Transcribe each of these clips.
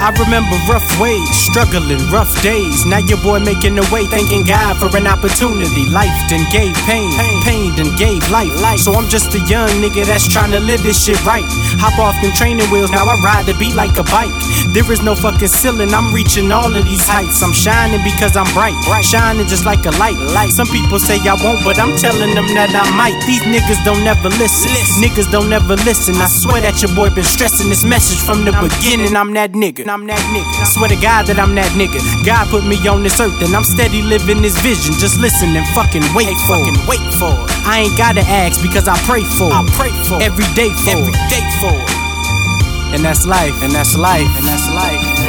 I remember rough ways, struggling, rough days. Now your boy making a way, thanking God for an opportunity. Life then gave pain, pain then gave life. So I'm just a young nigga that's trying to live this shit right. Hop off them training wheels, now I ride the beat like a bike. There is no fucking ceiling, I'm reaching all of these heights. I'm shining because I'm bright, shining just like a light. Some people say I won't, but I'm telling them that I might. These niggas don't never listen, niggas don't never listen. I swear that your boy been stressing this message from the beginning. I'm that nigga. I'm that nigga. Swear to God that I'm that nigga. God put me on this earth and I'm steady living this vision. Just listen and fucking wait for fucking it. wait for it. I ain't gotta ask because I pray for I it. pray for it. every day for Every it. day for it. And that's life. And that's life. And that's life. And that's life.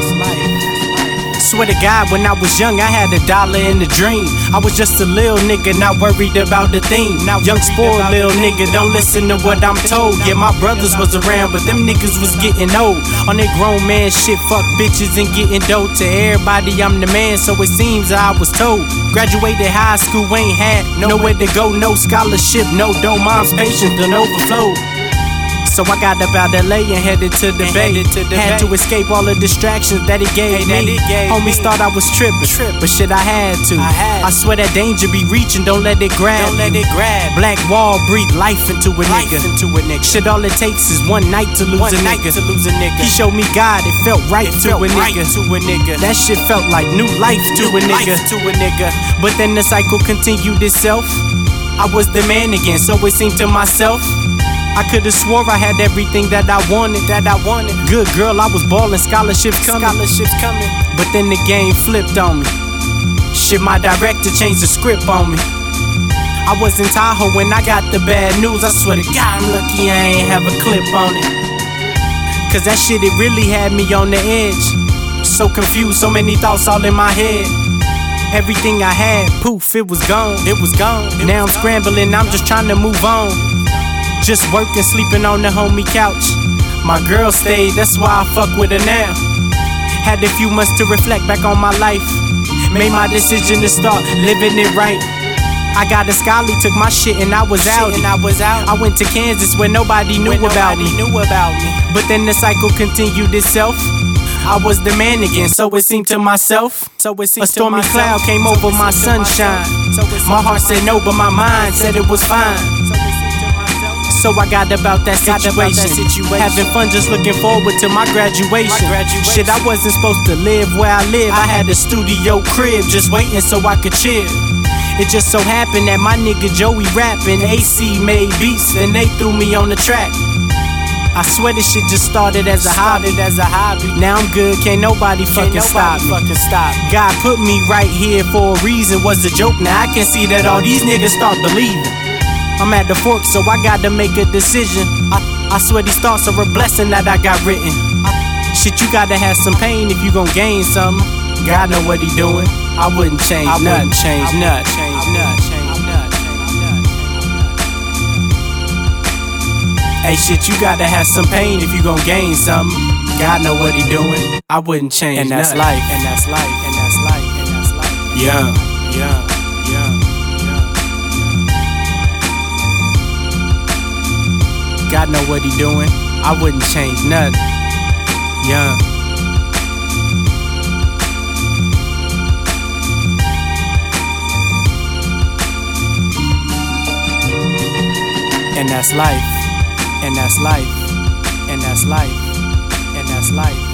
Swear to God, when I was young, I had a dollar in a dream. I was just a little nigga, not worried about the thing. Now, young spoiled little nigga, don't listen to what I'm told. Yeah, my brothers was around, but them niggas was getting old. On that grown man shit, fuck bitches and getting dope. To everybody, I'm the man, so it seems I was told. Graduated high school, ain't had nowhere to go, no scholarship, no dough. Mom's patience done overflowed. So I got up out LA and headed to the And Bay. to the Had Bay. to escape all the distractions that it gave Hey, me. it gave Homies me. thought I was tripping, Trippin'. but shit, I had to. I had to. swear that danger be reaching, don't let it grab Don't let you. it grab. Black wall breathe life into a Life nigga. into a nigga. Shit, all it takes is one night to lose One a nigga. to lose a nigga. He showed me God, it felt right It to felt a right nigga. to a nigga. That shit felt like new life to New a nigga. life to a nigga. But then the cycle continued itself. I was the man again, so it seemed to myself. I could've swore I had everything that I wanted, that I wanted. Good girl, I was ballin', scholarships coming. Scholarships coming. But then the game flipped on me. Shit, my director changed the script on me. I was in Tahoe when I got the bad news. I swear to God, I'm lucky I ain't have a clip on it. Cause that shit, it really had me on the edge. So confused, so many thoughts all in my head. Everything I had, poof, it was gone. It was gone. Now I'm scrambling, I'm just trying to move on. Just working, sleeping on the homie couch. My girl stayed, that's why I fuck with her now. Had a few months to reflect back on my life. Made my decision to start living it right. I got a scholarly, took my shit and I was out. and I was out. I went to Kansas where nobody knew When about nobody me. Knew about me. But then the cycle continued itself. I was the man again, so it seemed to myself. So it seemed A to stormy myself. cloud came So over my seemed to myself. sunshine. So My heart said no, but my mind said it was fine. So I got about that situation. about that situation. Having fun, just looking forward to my graduation. My graduation. Shit, I wasn't supposed to live where I live. I had a studio crib just waiting so I could chill. It just so happened that my nigga Joey rapping, AC made beats, and they threw me on the track. I swear this shit just started as a hobby. As a hobby. Now I'm good, can't nobody Can't fucking stop me. fucking stop me. God put me right here for a reason. Was a joke. Now I can see that all these niggas start believing. I'm at the fork, so I gotta make a decision. I, I swear these thoughts are a blessing that I got written. I- shit, you gotta have some pain if you gon' gain something. God know what he doing. I wouldn't change I nothing. wouldn't change I nothing. Change nothing. wouldn't change nothing. Hey, shit, you gotta have some pain if you gon' gain something. God know what he doing. I wouldn't change And that's nothing. life. And that's life. And that's life. And that's life. Yeah. Yeah. God know what he doing. I wouldn't change nothing. Yeah. And that's life. And that's life. And that's life. And that's life.